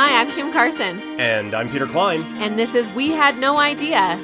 Hi, I'm Kim Carson, And I'm Peter Klein, and this is We Had No Idea.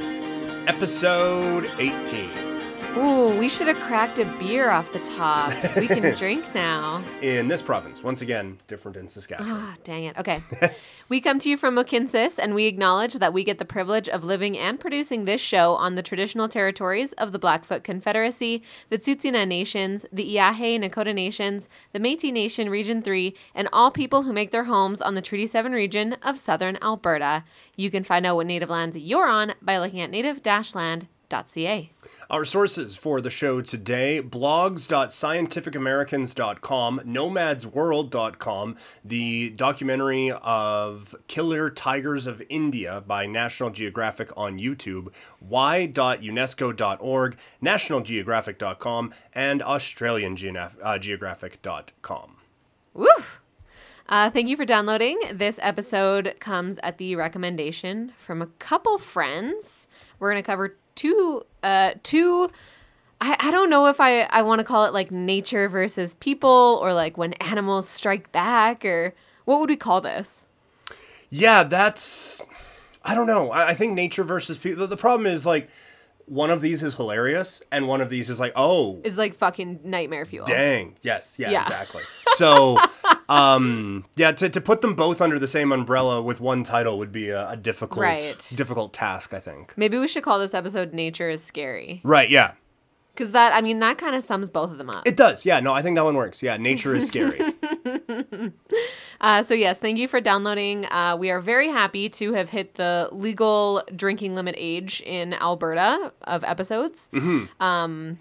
episode 18. Ooh, we should have cracked a beer off the top. We can drink now. In this province, once again, different in Saskatchewan. Ah, dang it. Okay. we come to you from Mohkinstsis, and we acknowledge that we get the privilege of living and producing this show on the traditional territories of the Blackfoot Confederacy, the Tsuut'ina Nations, the Iahe Nakota Nations, the Métis Nation Region 3, and all people who make their homes on the Treaty 7 region of southern Alberta. You can find out what native lands you're on by looking at Our sources for the show today blogs.scientificamericans.com, nomadsworld.com, the documentary of Killer Tigers of India by National Geographic on YouTube, y.unesco.org, nationalgeographic.com, and australiangeographic.com. Woo! Uh, thank you for downloading. This episode comes at the recommendation from a couple friends. We're going to cover two, uh, two. I, I don't know if I, I want to call it like nature versus people or like when animals strike back or what would we call this? Yeah, that's. I don't know. I, I think nature versus people. The, the problem is like one of these is hilarious, and one of these is like, oh, Is like fucking nightmare fuel. dang, yes, yeah, Yeah. exactly. So, um, yeah, to, to put them both under the same umbrella with one title would be a, a difficult, Right. difficult task. I think. Maybe we should call this episode Nature is Scary. Right. Yeah. Because that, I mean, that kind of sums both of them up. It does. Yeah. No, I think that one works. Yeah. Nature is scary. Uh, so yes, thank you for downloading. Uh, we are very happy to have hit the legal drinking limit age in Alberta of episodes. Um,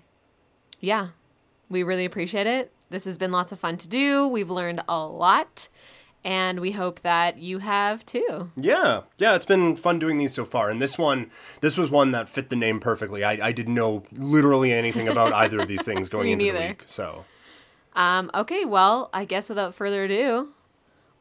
yeah, we really appreciate it. This has been lots of fun to do. We've learned a lot, and we hope that you have too. Yeah, yeah, it's been fun doing these so far. And this one, this was one that fit the name perfectly. I, I didn't know literally anything about either of these things going into the neither. week. So, Um, okay, well, I guess without further ado,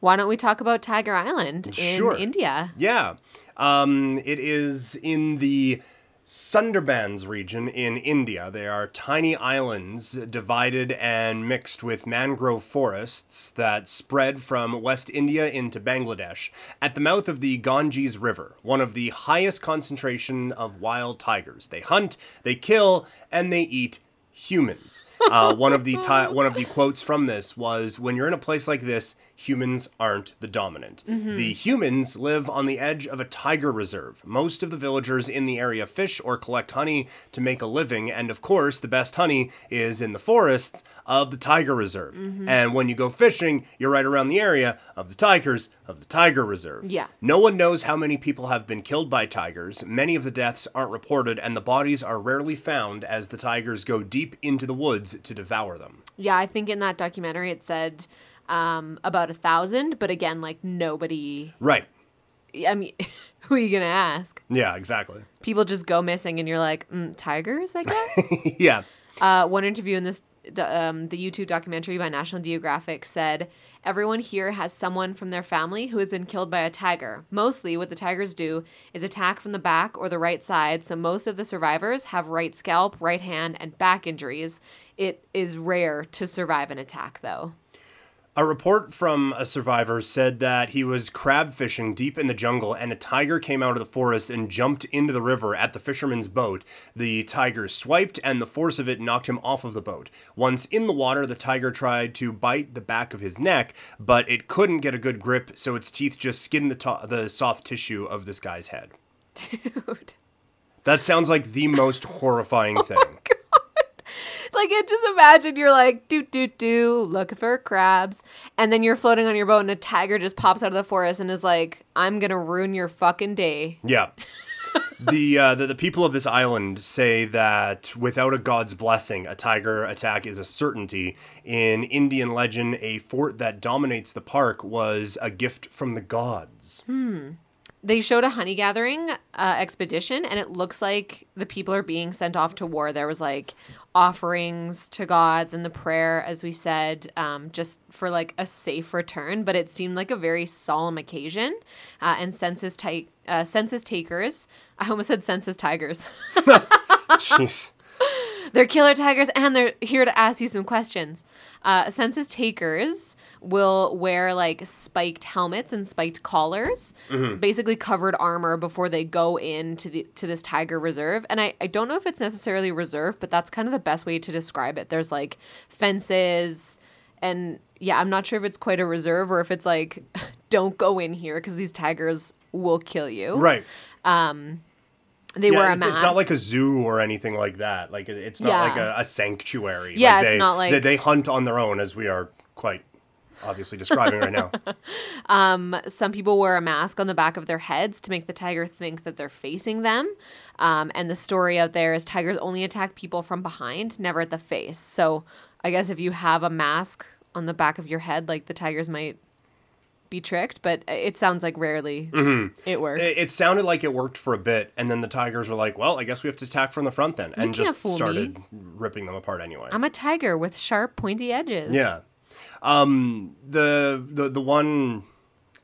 why don't we talk about Tiger Island in Sure. India? yeah, um, it is in the Sundarbans region in India. They are tiny islands divided and mixed with mangrove forests that spread from West India into Bangladesh at the mouth of the Ganges River, one of the highest concentration of wild tigers. They hunt, they kill, and they eat humans. Uh, one of the ti- one of the quotes from this was, "When you're in a place like this, humans aren't the dominant. Mm-hmm. The humans live on the edge of a tiger reserve. Most of the villagers in the area fish or collect honey to make a living, and of course, the best honey is in the forests of the tiger reserve. Mm-hmm. And when you go fishing, you're right around the area of the tigers of the tiger reserve. Yeah. No one knows how many people have been killed by tigers. Many of the deaths aren't reported, and the bodies are rarely found as the tigers go deep into the woods to devour them. Yeah, I think in that documentary it said um, about a thousand, but again, like nobody. Right. I mean, who are you gonna ask? Yeah, exactly. People just go missing, and you're like, mm, tigers, I guess. yeah. uh, one interview in this the um, the YouTube documentary by National Geographic said everyone here has someone from their family who has been killed by a tiger. Mostly, what the tigers do is attack from the back or the right side. So most of the survivors have right scalp, right hand, and back injuries. It is rare to survive an attack, though. A report from a survivor said that he was crab fishing deep in the jungle and a tiger came out of the forest and jumped into the river at the fisherman's boat. The tiger swiped and the force of it knocked him off of the boat. Once in the water, the tiger tried to bite the back of his neck, but it couldn't get a good grip, so its teeth just skinned the, to- the soft tissue of this guy's head. Dude. That sounds like the most horrifying oh thing. Like it just imagine you're like do do do looking for crabs and then you're floating on your boat and a tiger just pops out of the forest and is like I'm going to ruin your fucking day. Yeah. the, uh, the the people of this island say that without a god's blessing, a tiger attack is a certainty. In Indian legend, a fort that dominates the park was a gift from the gods. They showed a honey gathering uh, expedition, and it looks like the people are being sent off to war. There was like offerings to gods and the prayer, as we said, um, just for like a safe return. But it seemed like a very solemn occasion. Uh, and census ti- uh, census takers, I almost said census tigers. Jeez. They're killer tigers, and they're here to ask you some questions. Uh, census takers will wear like spiked helmets and spiked collars, basically covered armor before they go into the to this tiger reserve. And I, I don't know if it's necessarily reserve, but that's kind of the best way to describe it. There's like fences, and yeah, I'm not sure if it's quite a reserve or if it's like, don't go in here because these tigers will kill you. Right. They Yeah, wear a it's, mask. it's not like a zoo or anything like that. Like it's not Yeah. like a, a sanctuary. Yeah, Like, it's they, not like- they, they hunt on their own, as we are quite obviously describing right now. Some people wear a mask on the back of their heads to make the tiger think that they're facing them. Um, and the story out there is tigers only attack people from behind, never at the face. So I guess if you have a mask on the back of your head, like the tigers might be tricked, but it sounds like rarely it works. It, it sounded like it worked for a bit, and then the tigers were like, "Well, I guess we have to attack from the front then," and just fool me. started ripping them apart anyway. I'm a tiger with sharp, pointy edges. Yeah. Um the the the one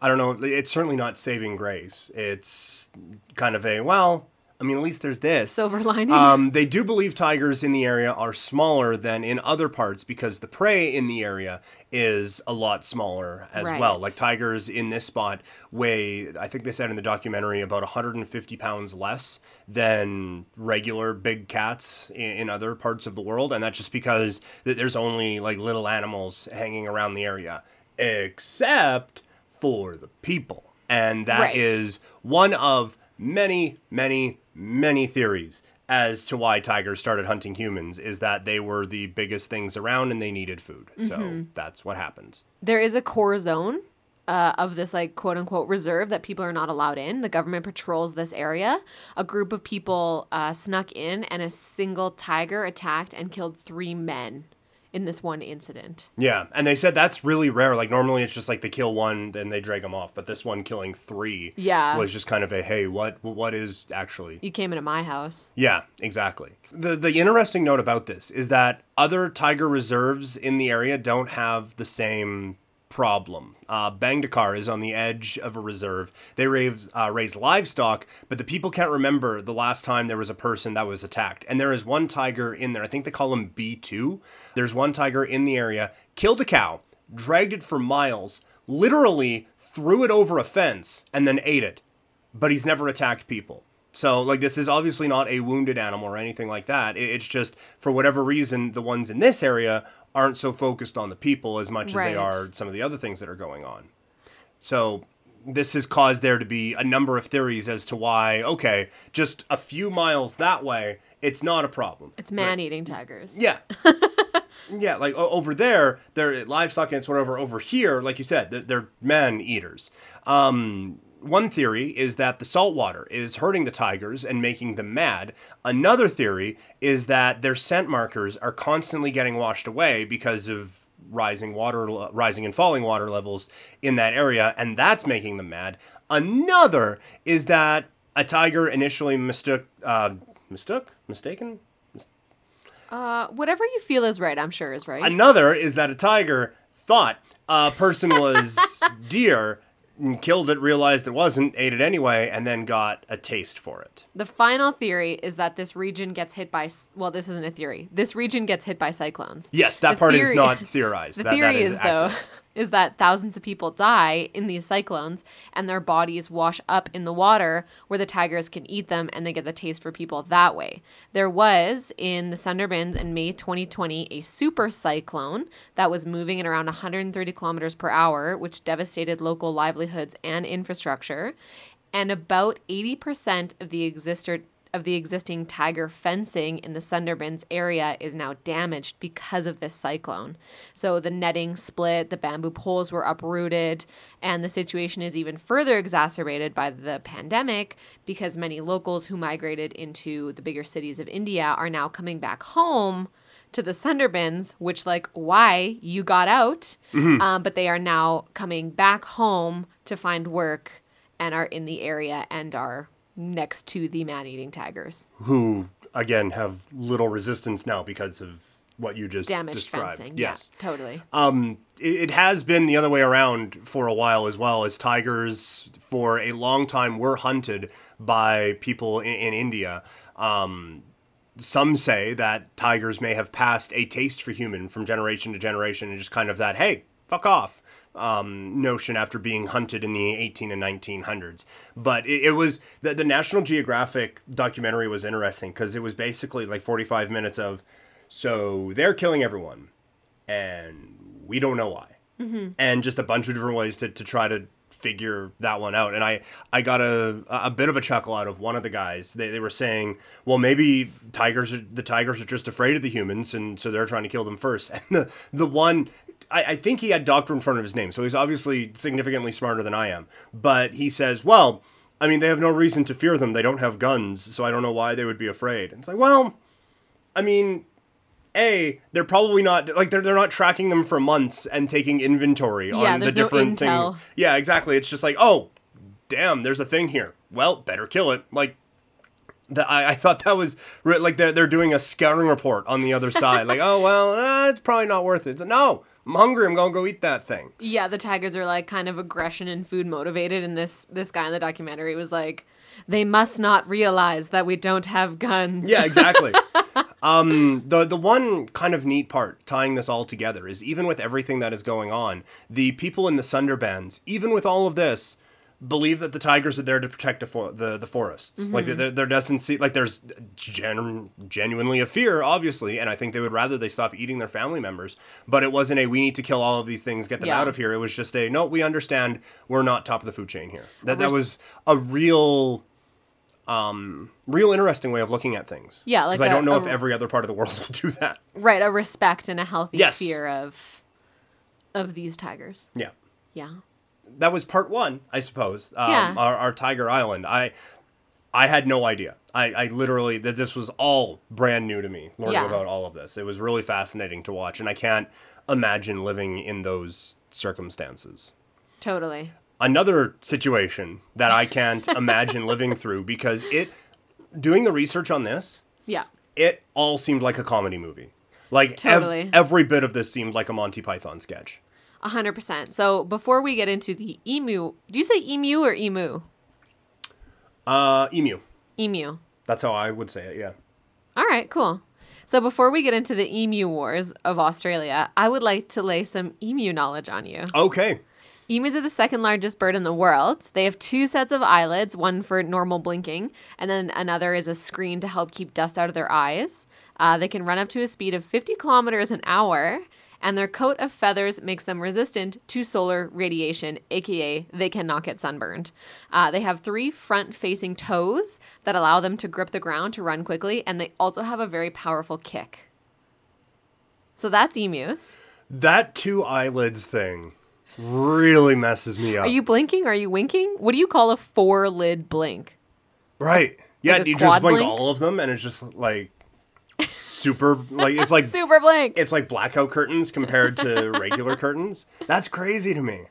I don't know, it's certainly not saving grace. It's kind of a well, I mean at least there's this. Silver lining. Um, they do believe tigers in the area are smaller than in other parts because the prey in the area is a lot smaller as Right. well. Like tigers in this spot weigh, I think they said in the documentary, about 150 pounds less than regular big cats in, in other parts of the world, and that's just because th- there's only like little animals hanging around the area, except for the people, and that is Right. one of many, many, many theories as to why tigers started hunting humans is that they were the biggest things around and they needed food. So Mm-hmm. that's what happens. there is a core zone uh, of this like quote unquote reserve that people are not allowed in. The government patrols this area. A group of people uh, snuck in, and a single tiger attacked and killed three men in this one incident. Yeah, and they said that's really rare. Like normally it's just like they kill one, then they drag them off, but this one killing three Yeah. was just kind of a hey, what what is actually You came into my house. Yeah, exactly. The the interesting note about this is that other tiger reserves in the area don't have the same problem. Uh, Bandhavgarh is on the edge of a reserve. They raise, uh, raise livestock, but the people can't remember the last time there was a person that was attacked. And there is one tiger in there. I think they call him B2. There's one tiger in the area, killed a cow, dragged it for miles, literally threw it over a fence, and then ate it but he's never attacked people. So, like, this is obviously not a wounded animal or anything like that. It's just, for whatever reason, the ones in this area aren't so focused on the people as much as they are some of the other things that are going on. So, this has caused there to be a number of theories as to why, okay, just a few miles that way, it's not a problem. It's man eating tigers. Yeah. yeah, like o- over there, they're livestock and it's whatever. Over here, like you said, they're, they're man eaters. Um, one theory is that the salt water is hurting the tigers and making them mad. Another theory is that their scent markers are constantly getting washed away because of rising water, rising and falling water levels in that area, and that's making them mad. Another is that a tiger initially mistook, uh, mistook, mistaken, Uh, whatever you feel is right, I'm sure is right. Another is that a tiger thought a person was deer, and killed it, realized it wasn't, ate it anyway, and then got a taste for it. The final theory is that this region gets hit by well, this isn't a theory. This region gets hit by cyclones. Yes, that The part is not theorized. The That- that theory is, though. Is that thousands of people die in these cyclones and their bodies wash up in the water where the tigers can eat them and they get the taste for people that way. There was in the Sundarbans in May 2020 a super cyclone that was moving at around 130 kilometers per hour, which devastated local livelihoods and infrastructure. And about 80% of the existed of the existing tiger fencing in the Sundarbans area is now damaged because of this cyclone. So the netting split, the bamboo poles were uprooted, and the situation is even further exacerbated by the pandemic because many locals who migrated into the bigger cities of India are now coming back home to the Sundarbans, which like why? You got out, um, but they are now coming back home to find work and are in the area and are next to the man-eating tigers. Who, again, have little resistance now because of what you just Damaged described. fencing. Yes. Yeah, totally. Um, it, it has been the other way around for a while as well, as tigers for a long time were hunted by people in, in India. Um, some say that tigers may have passed a taste for human from generation to generation and just kind of that, hey, fuck off um, notion after being hunted in the 18 and 1900s. But it, it was the, the National Geographic documentary was interesting because it was basically like 45 minutes of, so they're killing everyone and we don't know why. And just a bunch of different ways to, to try to figure that one out. And I, I got a, a bit of a chuckle out of one of the guys. They, they were saying, well, maybe tigers are, the tigers are just afraid of the humans, and so they're trying to kill them first. And the, the one, I, I think he had doctor in front of his name, so he's obviously significantly smarter than I am. But he says, well, I mean, they have no reason to fear them. They don't have guns, so I don't know why they would be afraid. And it's like, well, I mean, a they're probably not like they're, they're not tracking them for months and taking inventory Yeah, on the there's no different things. Yeah, exactly. It's just like, oh, damn, there's a thing here. Well, better kill it. Like, the, I, I thought that was like they're, they're doing a scouting report on the other side. like, oh well, uh, it's probably not worth it. It's, no, I'm hungry. I'm gonna go eat that thing. Yeah, the tigers are like kind of aggression and food motivated, and this this guy in the documentary was like, they must not realize that we don't have guns. Yeah, exactly. um, the the one kind of neat part tying this all together is even with everything that is going on, the people in the Sundarbans, even with all of this, believe that the tigers are there to protect the for- the, the forests. Like there, there doesn't see like there's gen- genuinely a fear, obviously, and I think they would rather they stop eating their family members. But it wasn't a we need to kill all of these things, get them Yeah. out of here. It was just a no, we understand we're not top of the food chain here. That that was a real um real interesting way of looking at things. Yeah, like 'Cause I a- don't know a- if every other part of the world will do that. right. A respect and a healthy Yes. fear of of these tigers. Yeah. Yeah. That was part one, I suppose. Um, Yeah. our, our Tiger Island. I I had no idea. I, I literally that this was all brand new to me, learning Yeah. about all of this. It was really fascinating to watch, and I can't imagine living in those circumstances. Totally. Another situation that I can't imagine living through because it doing the research on this, Yeah. it all seemed like a comedy movie. Like ev- Totally. every bit of this seemed like a Monty Python sketch. A hundred percent. So before we get into the emu, do you say emu or emu? Uh, emu. Emu. That's how I would say it. Yeah. All right, cool. So before we get into the emu wars of Australia, I would like to lay some emu knowledge on you. Okay. Emus are the second largest bird in the world. They have two sets of eyelids, one for normal blinking, and then another is a screen to help keep dust out of their eyes. Uh, they can run up to a speed of 50 kilometers an hour, and their coat of feathers makes them resistant to solar radiation, aka they cannot get sunburned. Uh, they have three front facing toes that allow them to grip the ground to run quickly, and they also have a very powerful kick. So that's emus. That two eyelids thing really messes me up. Are you blinking? Are you winking? What do you call a four lid blink? right? Yeah, Like you just blink, blink? all of them, and it's just like super. Like it's like Super blank. it's like blackout curtains compared to regular curtains. That's crazy to me.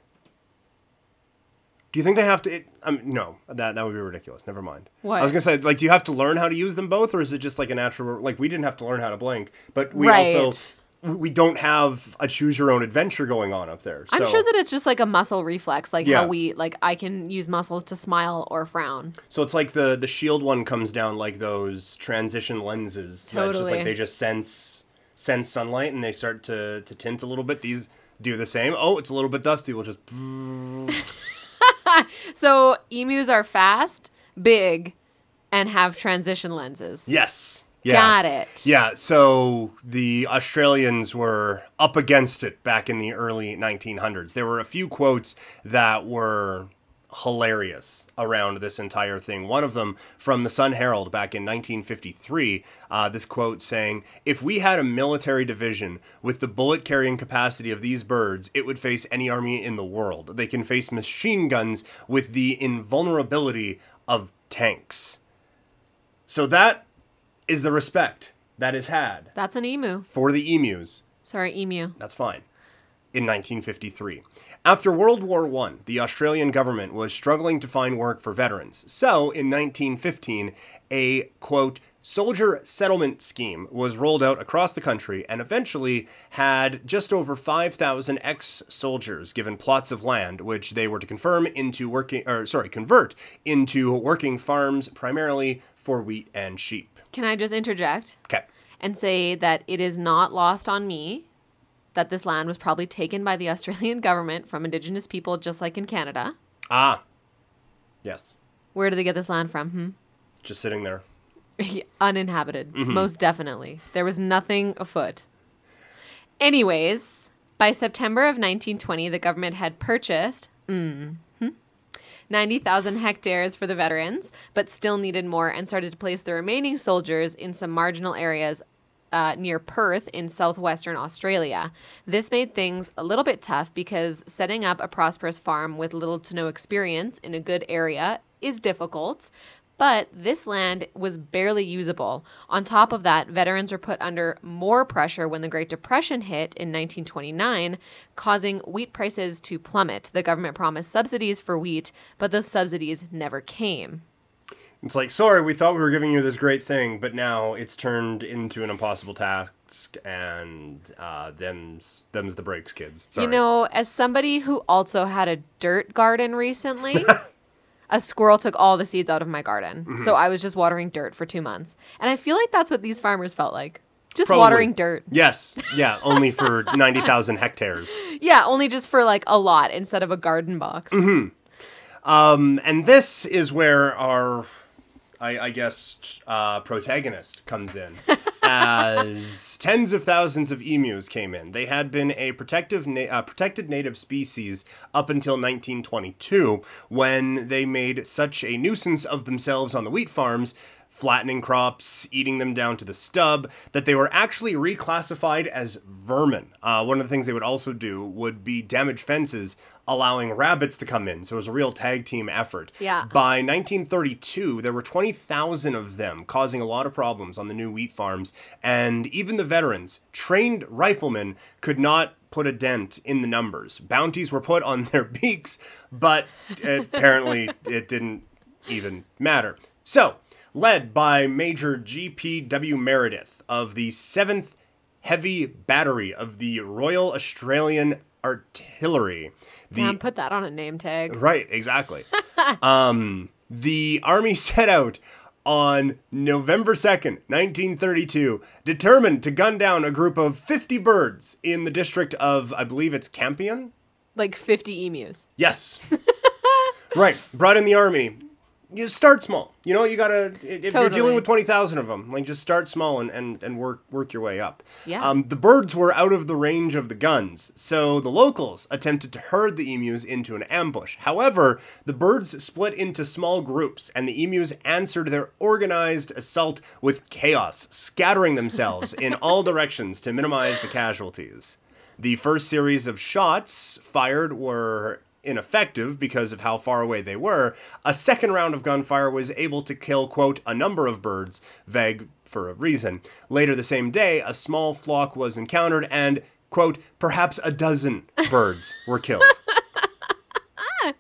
Do you think they have to? It, um, no, that that would be ridiculous. Never mind. What? I was gonna say, like, do you have to learn how to use them both, or is it just like a natural? Like, we didn't have to learn how to blink, but we Right. also we- don't have a choose your own adventure going on up there. I'm sure that it's just like a muscle reflex, like Yeah. how we like I can use muscles to smile or frown. So it's like the the shield one comes down like those transition lenses. That's just Totally. like they just sense sense sunlight and they start to to tint a little bit. These do the same. Oh, it's a little bit dusty. We'll just So emus are fast, big, and have transition lenses. yes. Yeah. Got it. Yeah, so the Australians were up against it back in the early 1900s. There were a few quotes that were hilarious around this entire thing. One of them from the Sun Herald back in 1953, uh, this quote saying, If we had a military division with the bullet carrying capacity of these birds, it would face any army in the world. They can face machine guns with the invulnerability of tanks. So that is the respect that is had That's an emu. for the emus. Sorry, emu. That's fine. In 1953. After World War I, the Australian government was struggling to find work for veterans. So, in 1915, a quote, soldier settlement scheme was rolled out across the country and eventually had just over 5,000 ex soldiers given plots of land, which they were to confirm into working, or sorry, convert into working farms primarily for wheat and sheep. Can I just interject Okay. and say that it is not lost on me that this land was probably taken by the Australian government from Indigenous people, just like in Canada. Ah. Yes. Where did they get this land from? Hmm? Just sitting there. uninhabited, most definitely. There was nothing afoot. Anyways, by September of 1920, the government had purchased mhm, 90,000 hectares for the veterans, but still needed more and started to place the remaining soldiers in some marginal areas uh, near Perth in southwestern Australia. This made things a little bit tough because setting up a prosperous farm with little to no experience in a good area is difficult. But this land was barely usable. On top of that, veterans were put under more pressure when the Great Depression hit in 1929, causing wheat prices to plummet. The government promised subsidies for wheat, but those subsidies never came. It's like, sorry, we thought we were giving you this great thing, but now it's turned into an impossible task, and uh, them's them's the breaks, kids. Sorry. You know, as somebody who also had a dirt garden recently, a squirrel took all the seeds out of my garden. Mm-hmm. So I was just watering dirt for two months. And I feel like that's what these farmers felt like. Just Probably. watering dirt. Yes, yeah, only for ninety thousand hectares. Yeah, only just for like a lot instead of a garden box. Mm-hmm. Um, and this is where our, I, I guess, uh, protagonist comes in. As tens of thousands of emus came in, they had been a protective, na- uh, protected native species up until 1922, when they made such a nuisance of themselves on the wheat farms flattening crops, eating them down to the stub, that they were actually reclassified as vermin. Uh, one of the things they would also do would be damage fences, allowing rabbits to come in. So it was a real tag team effort. Yeah. By 1932, there were 20,000 of them, causing a lot of problems on the new wheat farms. And even the veterans, trained riflemen, could not put a dent in the numbers. Bounties were put on their beaks, but apparently it didn't even matter. So, led by Major G.P.W. Meredith of the 7th Heavy Battery of the Royal Australian Artillery. The Damn, put that on a name tag. Right, exactly. um, the army set out on November 2nd, 1932, determined to gun down a group of 50 birds in the district of, I believe it's Campion? Like 50 emus. Yes. right, brought in the army. You start small. You know, you gotta, if you're dealing with 20,000 of them, like just start small and, and, and work, work your way up. Yeah. Um, the birds were out of the range of the guns, so the locals attempted to herd the emus into an ambush. However, the birds split into small groups, and the emus answered their organized assault with chaos, scattering themselves in all directions to minimize the casualties. The first series of shots fired were ineffective because of how far away they were. A second round of gunfire was able to kill, quote, a number of birds, vague for a reason. Later the same day, a small flock was encountered and, quote, perhaps a dozen birds were killed.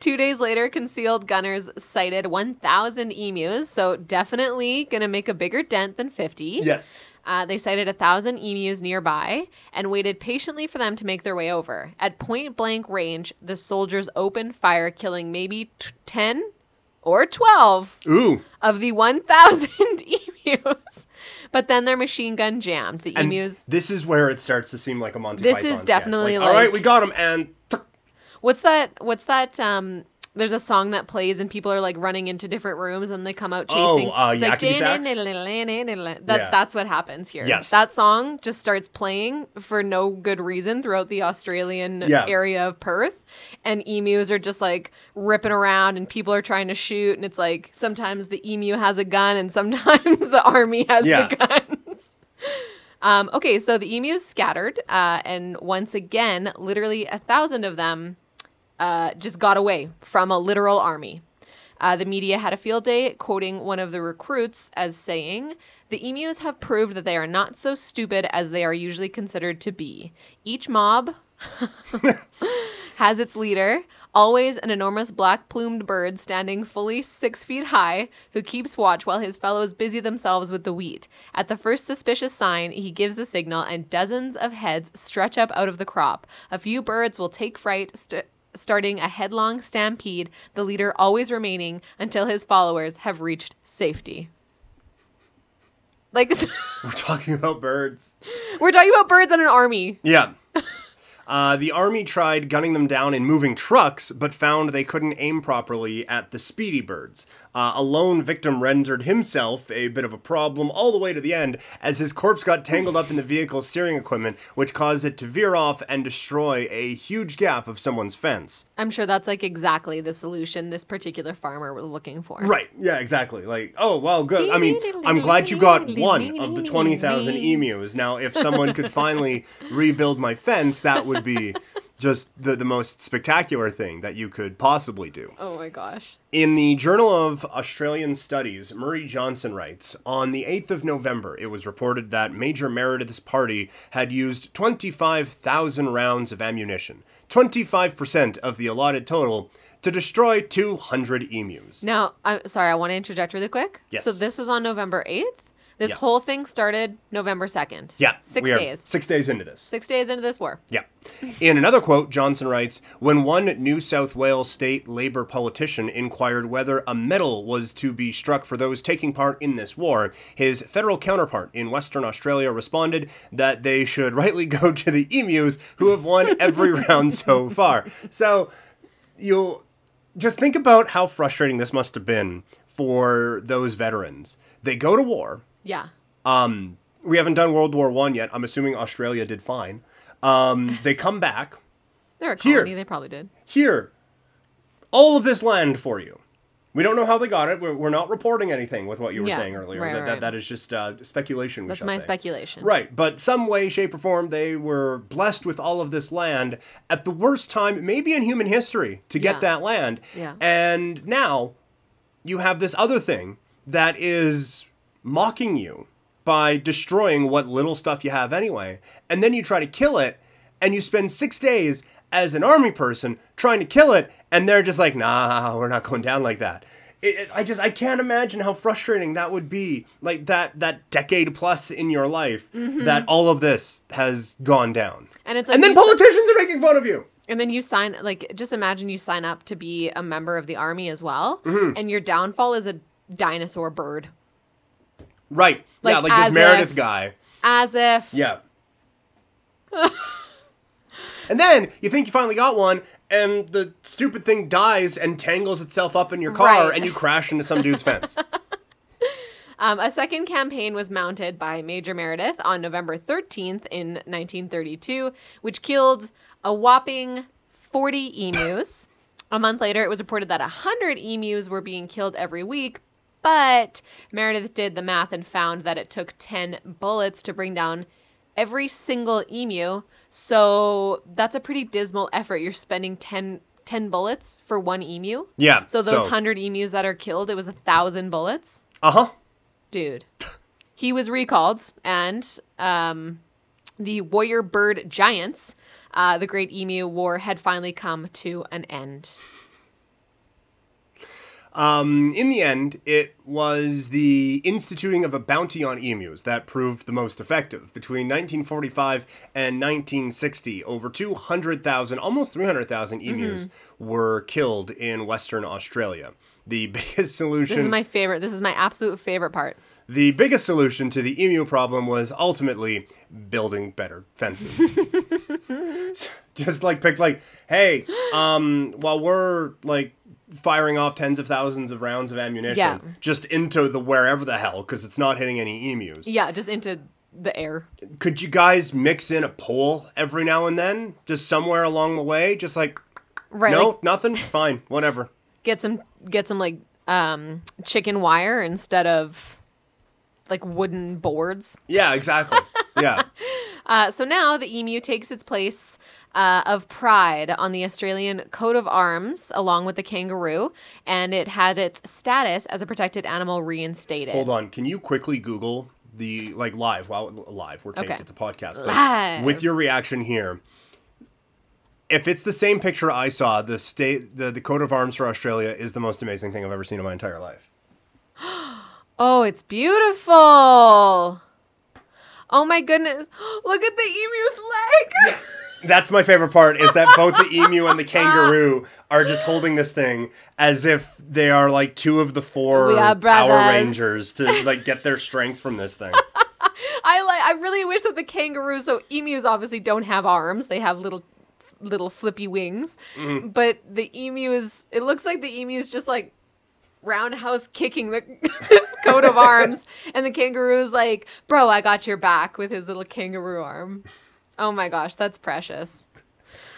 Two days later, concealed gunners sighted 1,000 emus, so definitely gonna make a bigger dent than 50. yes. Uh, they sighted a thousand emus nearby and waited patiently for them to make their way over. At point blank range, the soldiers opened fire, killing maybe t- 10 or 12 Ooh. of the 1,000 emus. But then their machine gun jammed. The And emus. this is where it starts to seem like a Monty This Python is sketch. definitely all right, like- we got him, and What's that? What's that? Um, there's a song that plays and people are like running into different rooms and they come out Oh, chasing. uh, it's like that, Yeah. That's what happens here. Yes. That song just starts playing for no good reason throughout the Australian Yeah. area of Perth, and emus are just like ripping around and people are trying to shoot, and it's like sometimes the emu has a gun and sometimes the army has Yeah. the guns. Um, okay, so the emus scattered, uh, and once again, literally a thousand of them uh, just got away from a literal army. Uh, the media had a field day, quoting one of the recruits as saying, The emus have proved that they are not so stupid as they are usually considered to be. Each mob has its leader, always an enormous black plumed bird standing fully six feet high, who keeps watch while his fellows busy themselves with the wheat. At the first suspicious sign, he gives the signal, and dozens of heads stretch up out of the crop. A few birds will take fright. St- Starting a headlong stampede, the leader always remaining until his followers have reached safety. Like We're talking about birds. we're talking about birds and an army. Yeah. Uh, the army tried gunning them down in moving trucks, but found they couldn't aim properly at the speedy birds. Uh, a lone victim rendered himself a bit of a problem all the way to the end, as his corpse got tangled up in the vehicle's steering equipment, which caused it to veer off and destroy a huge gap of someone's fence. I'm sure that's like exactly the solution this particular farmer was looking for. Right. Yeah, exactly. Like, oh, well, good. I mean, I'm glad you got one of the 20,000 emus. Now, if someone could finally rebuild my fence, that would be just the, the most spectacular thing that you could possibly do. Oh my gosh. In the Journal of Australian Studies, Murray Johnson writes On the 8th of November, it was reported that Major Meredith's party had used 25,000 rounds of ammunition, 25% of the allotted total, to destroy 200 emus. Now, I'm sorry, I want to interject really quick. Yes. So this is on November 8th. This Yeah. whole thing started November 2nd. Yeah, Six days. Six days into this. Six days into this war. Yeah. In another quote, Johnson writes When one New South Wales state Labour politician inquired whether a medal was to be struck for those taking part in this war, his federal counterpart in Western Australia responded that they should rightly go to the emus who have won every round so far. So, you just think about how frustrating this must have been for those veterans. They go to war, Yeah. um, we haven't done World War One yet. I'm assuming Australia did fine. Um, they come back They're a Here. colony. They probably did. here, all of this land for you. We don't know how they got it. We're, we're not reporting anything with what you were Yeah, saying earlier. right, that, right. That, that is just uh, speculation. We That's my say. speculation. Right, but some way, shape, or form, they were blessed with all of this land at the worst time, maybe in human history, to get Yeah. that land. Yeah. And now you have this other thing that is mocking you by destroying what little stuff you have anyway. And then you try to kill it, and you spend six days as an army person trying to kill it, and they're just like, nah, we're not going down like that. It, it- I just I can't imagine how frustrating that would be. Like that that decade plus in your life that all of this has gone down. And it's like And then politicians are making fun of you. And then you sign like just imagine you sign up to be a member of the army as well, Mm-hmm. and your downfall is a dinosaur bird. Right. yeah, Like, like this as Meredith guy. As if Yeah. and then you think you finally got one, and the stupid thing dies and tangles itself up in your car, Right. and you crash into some dude's fence. Um, a second campaign was mounted by Major Meredith on November 13th in 1932, which killed a whopping 40 emus. a month later, it was reported that 100 emus were being killed every week, but Meredith did the math and found that it took 10 bullets to bring down every single emu. So that's a pretty dismal effort. You're spending 10, 10 bullets for one emu. Yeah. So those 100 emus that are killed, it was a 1,000 bullets Uh huh. dude. He was recalled, and um, the warrior bird giants, uh, the Great Emu War, had finally come to an end. Um, in the end, it was the instituting of a bounty on emus that proved the most effective. Between 1945 and 1960, over 200,000, almost 300,000 emus were killed in Western Australia. The biggest solution. This is my favorite. This is my absolute favorite part. The biggest solution to the emu problem was ultimately building better fences. Just like picked like, hey, um, while we're like firing off tens of thousands of rounds of ammunition Yeah. just into the wherever the hell because it's not hitting any emus. Yeah, just into the air. Could you guys mix in a pole every now and then, just somewhere along the way, just like Right. no, like, nothing, fine, whatever. get some get some like um chicken wire instead of like wooden boards. Yeah, exactly. Yeah. Uh, so now the emu takes its place uh, of pride on the Australian coat of arms, along with the kangaroo, and it had its status as a protected animal reinstated. Hold on. Can you quickly Google the like live? Wow, live. We're taped. Okay. It's a podcast. Live. With your reaction here, if it's the same picture I saw, the state, the the coat of arms for Australia is the most amazing thing I've ever seen in my entire life. Oh, it's beautiful. Oh my goodness. Look at the emu's leg. That's my favorite part is that both the emu and the kangaroo are just holding this thing as if they are like two of the four We are Power brothers. Rangers to like get their strength from this thing. I like. I really wish that the kangaroos. So emus obviously don't have arms. They have little, little flippy wings. Mm-hmm. But the emu is. It looks like the emu is just like roundhouse kicking the this coat of arms, and the kangaroo is like, "Bro, I got your back" with his little kangaroo arm. Oh my gosh, that's precious.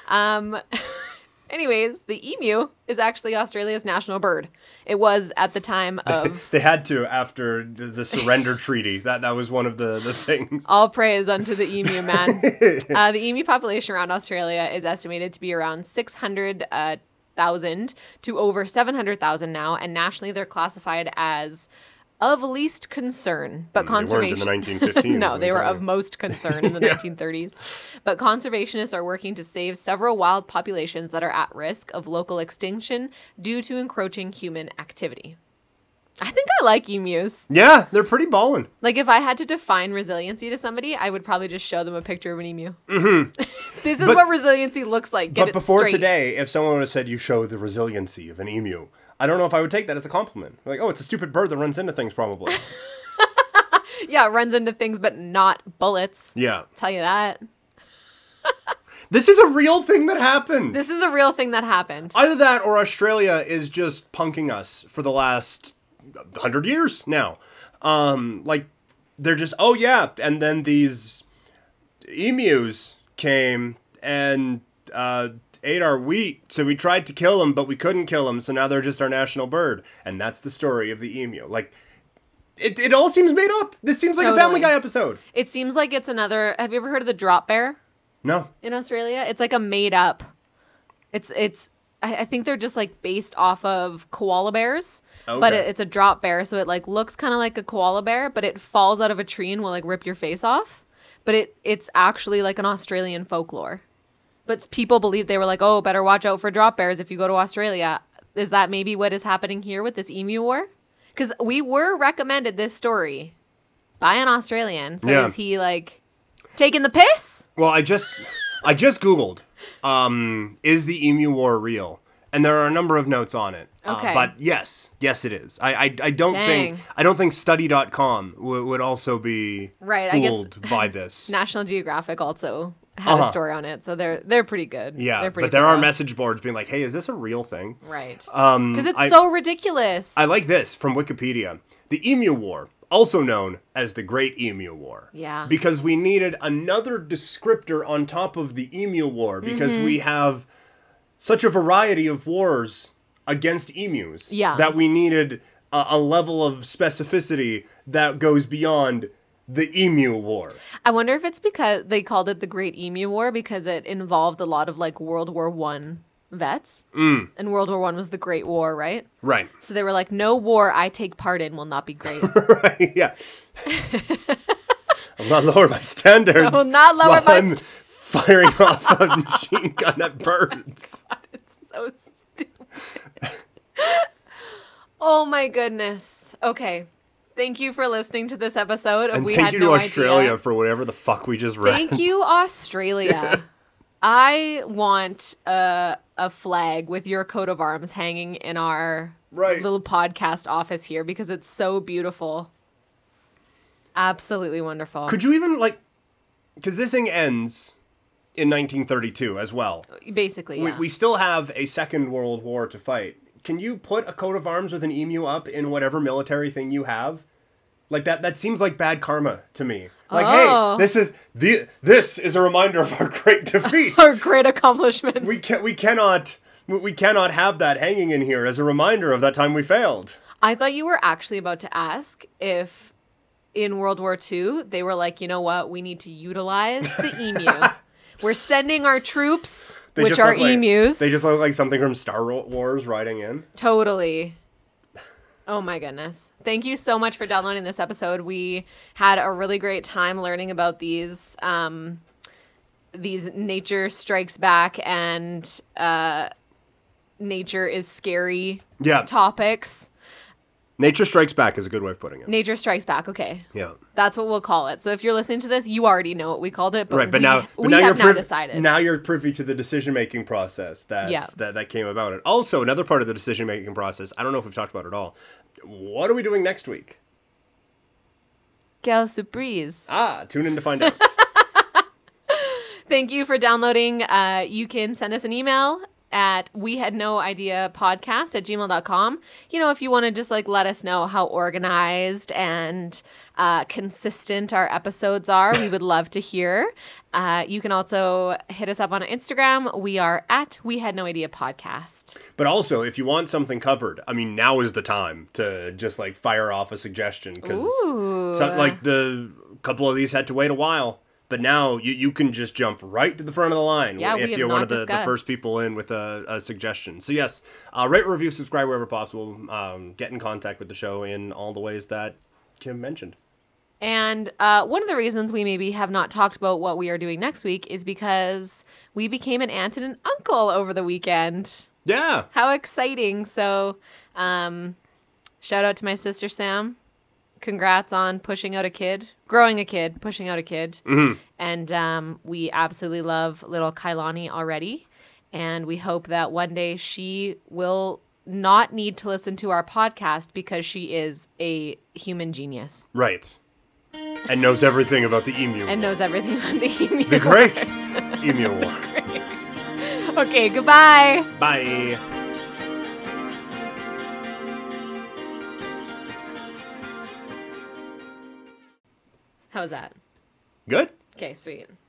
Um. Anyways, the emu is actually Australia's national bird. It was at the time of They had to after the, the surrender treaty. That that was one of the the things. All praise unto the emu man. uh, the emu population around Australia is estimated to be around 600,000 to over 700,000 now, and nationally they're classified as of least concern, but mm, They weren't conservation. in the 1915s. no, they were of most concern in the 1930s. But conservationists are working to save several wild populations that are at risk of local extinction due to encroaching human activity. I think I like emus. Yeah, they're pretty ballin'. Like if I had to define resiliency to somebody, I would probably just show them a picture of an emu. Mm-hmm. this is But- what resiliency looks like. Get But before straight. today, if someone would have said you show the resiliency of an emu, I don't know if I would take that as a compliment. Like, oh, it's a stupid bird that runs into things, probably. yeah, runs into things, but not bullets. yeah. tell you that. This is a real thing that happened. This is a real thing that happened. Either that or Australia is just punking us for the last hundred years now. Um, like they're just oh yeah, and then these emus came and uh, ate our wheat, so we tried to kill them, but we couldn't kill them, so now they're just our national bird, and that's the story of the emu. Like. It, it all seems made up. This seems like a Family Guy episode. It seems like it's another. Have you ever heard of the drop bear No. in Australia? It's like a made up. It's it's. I, I think they're just like based off of koala bears, but it, it's a drop bear, so it like looks kind of like a koala bear, but it falls out of a tree and will like rip your face off. But it it's actually like an Australian folklore. But people believe they were like, oh, better watch out for drop bears if you go to Australia. Is that maybe what is happening here with this emu war? Because we were recommended this story by an Australian. So Yeah. is he like taking the piss? Well, I just I just googled um is the emu war real? And there are a number of notes on it. Uh, Okay. but yes, yes it is. I I, I don't Dang. think I don't think study.com w- would also be Right, I guess- by this. National Geographic also had a Uh-huh. story on it, so they're they're pretty good. yeah, pretty but there are thorough. message boards being like, "Hey, is this a real thing?" right Um because it's I- so ridiculous. I like this from Wikipedia. The Emu War, also known as the Great Emu War. Yeah. Because we needed another descriptor on top of the Emu War because Mm-hmm. we have such a variety of wars against emus Yeah. that we needed a, a level of specificity that goes beyond the Emu War. I wonder if it's because they called it the Great Emu War because it involved a lot of like World War One vets, mm. and World War One was the Great War, right? Right. So they were like, no war I take part in will not be great. right. Yeah. I'll not lower my standards. I will not lower my I'm st- firing off a machine gun at birds. it's so stupid. oh my goodness. Okay. Thank you for listening to this episode of And We thank Had you No to Australia Idea. for whatever the fuck we just read. Thank you, Australia. I want a, a flag with your coat of arms hanging in our Right. little podcast office here because it's so beautiful. Absolutely wonderful. Could you even like? Because this thing ends in 1932 as well. Basically, yeah. We, we still have a Second World War to fight. Can you put a coat of arms with an emu up in whatever military thing you have? Like that that seems like bad karma to me. Like, Oh. hey, this is the this is a reminder of our great defeat. Our great accomplishments. we can we cannot we- cannot have that hanging in here as a reminder of that time we failed. I thought you were actually about to ask if in World War II they were like, you know what, we need to utilize the emu. we're sending our troops, They which are like- emus. They just look like something from Star Wars riding in. Totally. Oh my goodness. Thank you so much for downloading this episode. We had a really great time learning about these um these nature strikes back and uh nature is scary Yeah. topics. Nature Strikes Back is a good way of putting it. Nature strikes back, okay. Yeah. That's what we'll call it. So if you're listening to this, you already know what we called it, but right, but we, now, but we now have you're now decided. Now you're privy to the decision making process that, Yeah. that that came about it. Also, another part of the decision making process. I don't know if we've talked about it all. What are we doing next week? Quelle surprise. Ah, tune in to find out. Thank you for downloading. Uh, you can send us an email at we had no idea podcast at gmail.com you know if you want to just like let us know how organized and uh, consistent our episodes are we would love to hear. Uh, you can also hit us up on instagram. We are at we had no idea podcast but also, if you want something covered, I mean, now is the time to just like fire off a suggestion because like the couple of these had to wait a while. But now you, you can just jump right to the front of the line Yeah, if you're one of the, the first people in with a, a suggestion. So yes, uh, rate, review, subscribe wherever possible. Um, get in contact with the show in all the ways that Kim mentioned. And uh, one of the reasons we maybe have not talked about what we are doing next week is because we became an aunt and an uncle over the weekend. Yeah, How exciting! So, um, shout out to my sister Sam. Congrats on pushing out a kid, growing a kid, pushing out a kid. And um, we absolutely love little Kailani already. And we hope that one day she will not need to listen to our podcast because she is a human genius right. And knows everything about the emu. and War. knows everything about the emu. the great wars. emu war. okay, goodbye. Bye. How's that? Good. Okay, sweet.